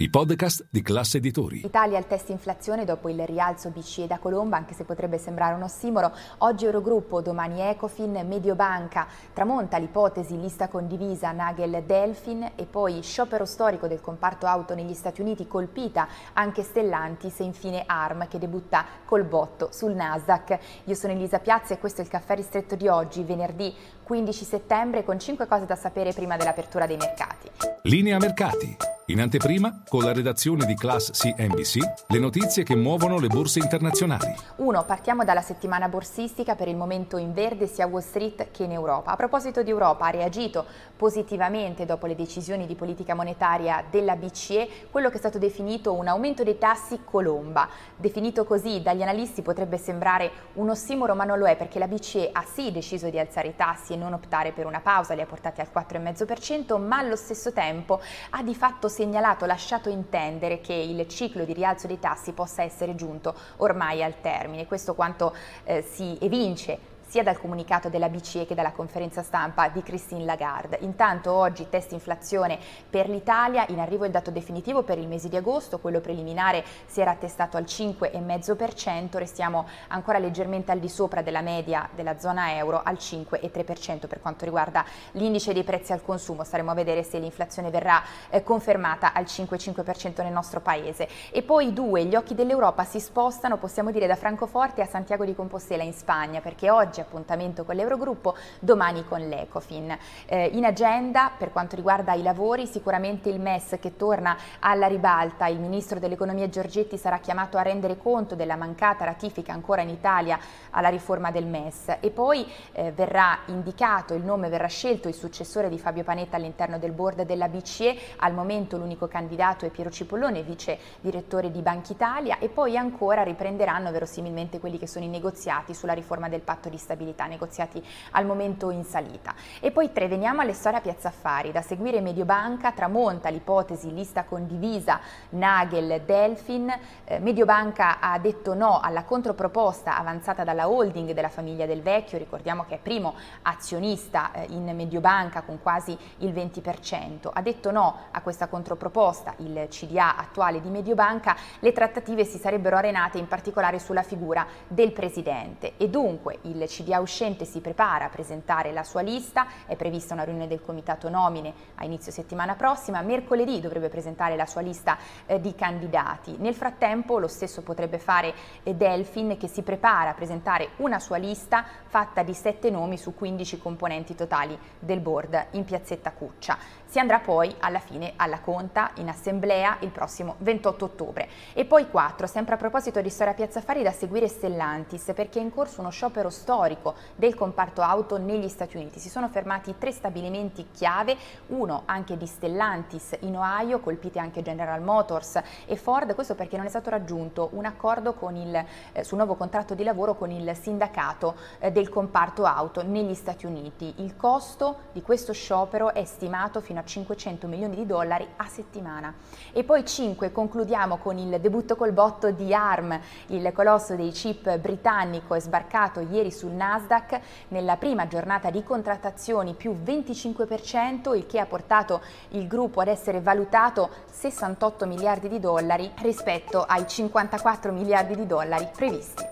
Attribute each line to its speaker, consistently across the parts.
Speaker 1: i podcast di classe editori.
Speaker 2: Italia al test inflazione dopo il rialzo BCE da Colomba, anche se potrebbe sembrare un ossimoro. Oggi Eurogruppo, domani Ecofin, Mediobanca, tramonta l'ipotesi lista condivisa Nagel-Delfin e poi sciopero storico del comparto auto negli Stati Uniti, colpita anche Stellantis e infine ARM che debutta col botto sul Nasdaq. Io sono Elisa Piazza e questo è il caffè ristretto di oggi, venerdì 15 settembre, con 5 cose da sapere prima dell'apertura dei mercati.
Speaker 1: Linea mercati. In anteprima, con la redazione di Class CNBC, le notizie che muovono le borse internazionali.
Speaker 2: 1. Partiamo dalla settimana borsistica per il momento in verde sia Wall Street che in Europa. A proposito di Europa, ha reagito positivamente dopo le decisioni di politica monetaria della BCE quello che è stato definito un aumento dei tassi colomba. Definito così dagli analisti potrebbe sembrare un ossimoro, ma non lo è perché la BCE ha sì deciso di alzare i tassi e non optare per una pausa, li ha portati al 4,5%, ma allo stesso tempo ha di fatto segnalato, lasciato intendere che il ciclo di rialzo dei tassi possa essere giunto ormai al termine. Questo quanto eh, si evince sia dal comunicato della BCE che dalla conferenza stampa di Christine Lagarde. Intanto oggi test inflazione per l'Italia, in arrivo il dato definitivo per il mese di agosto, quello preliminare si era attestato al 5,5%, restiamo ancora leggermente al di sopra della media della zona euro al 5,3% per quanto riguarda l'indice dei prezzi al consumo, staremo a vedere se l'inflazione verrà eh, confermata al 5,5% nel nostro paese. E poi due, gli occhi dell'Europa si spostano, possiamo dire, da Francoforte a Santiago di Compostela in Spagna, perché oggi oggi appuntamento con l'Eurogruppo, domani con l'Ecofin. Eh, in agenda per quanto riguarda i lavori sicuramente il MES che torna alla ribalta, il Ministro dell'Economia Giorgetti sarà chiamato a rendere conto della mancata ratifica ancora in Italia alla riforma del MES. E poi eh, verrà indicato il nome, verrà scelto il successore di Fabio Panetta all'interno del board della BCE, al momento l'unico candidato è Piero Cipollone, vice direttore di Banca Italia e poi ancora riprenderanno verosimilmente quelli che sono i negoziati sulla riforma del patto di stabilità, negoziati al momento in salita. E poi tre, veniamo alle storie a Piazza Affari, da seguire Mediobanca, tramonta l'ipotesi lista condivisa Nagel-Delfin, eh, Mediobanca ha detto no alla controproposta avanzata dalla holding della famiglia del vecchio, ricordiamo che è primo azionista eh, in Mediobanca con quasi il 20%, ha detto no a questa controproposta il CDA attuale di Mediobanca, le trattative si sarebbero arenate in particolare sulla figura del presidente. E dunque il CDA CDA uscente si prepara a presentare la sua lista, è prevista una riunione del comitato nomine a inizio settimana prossima, mercoledì dovrebbe presentare la sua lista eh, di candidati. Nel frattempo lo stesso potrebbe fare eh, Delfin che si prepara a presentare una sua lista fatta di sette nomi su 15 componenti totali del board in piazzetta Cuccia. Si andrà poi alla fine alla conta in assemblea il prossimo 28 ottobre. E poi 4, sempre a proposito di Storia Piazza Affari, da seguire Stellantis perché è in corso uno sciopero storico del comparto auto negli Stati Uniti. Si sono fermati tre stabilimenti chiave, uno anche di Stellantis in Ohio, colpite anche General Motors e Ford, questo perché non è stato raggiunto un accordo il, eh, sul nuovo contratto di lavoro con il sindacato eh, del comparto auto negli Stati Uniti. Il costo di questo sciopero è stimato fino a 500 milioni di dollari a settimana. E poi 5, concludiamo con il debutto col botto di ARM, il colosso dei chip britannico è sbarcato ieri sul Nasdaq nella prima giornata di contrattazioni più 25%, il che ha portato il gruppo ad essere valutato 68 miliardi di dollari rispetto ai 54 miliardi di dollari previsti.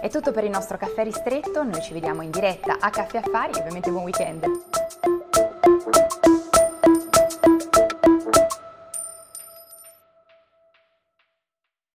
Speaker 2: È tutto per il nostro caffè ristretto, noi ci vediamo in diretta a Caffè Affari e ovviamente buon weekend.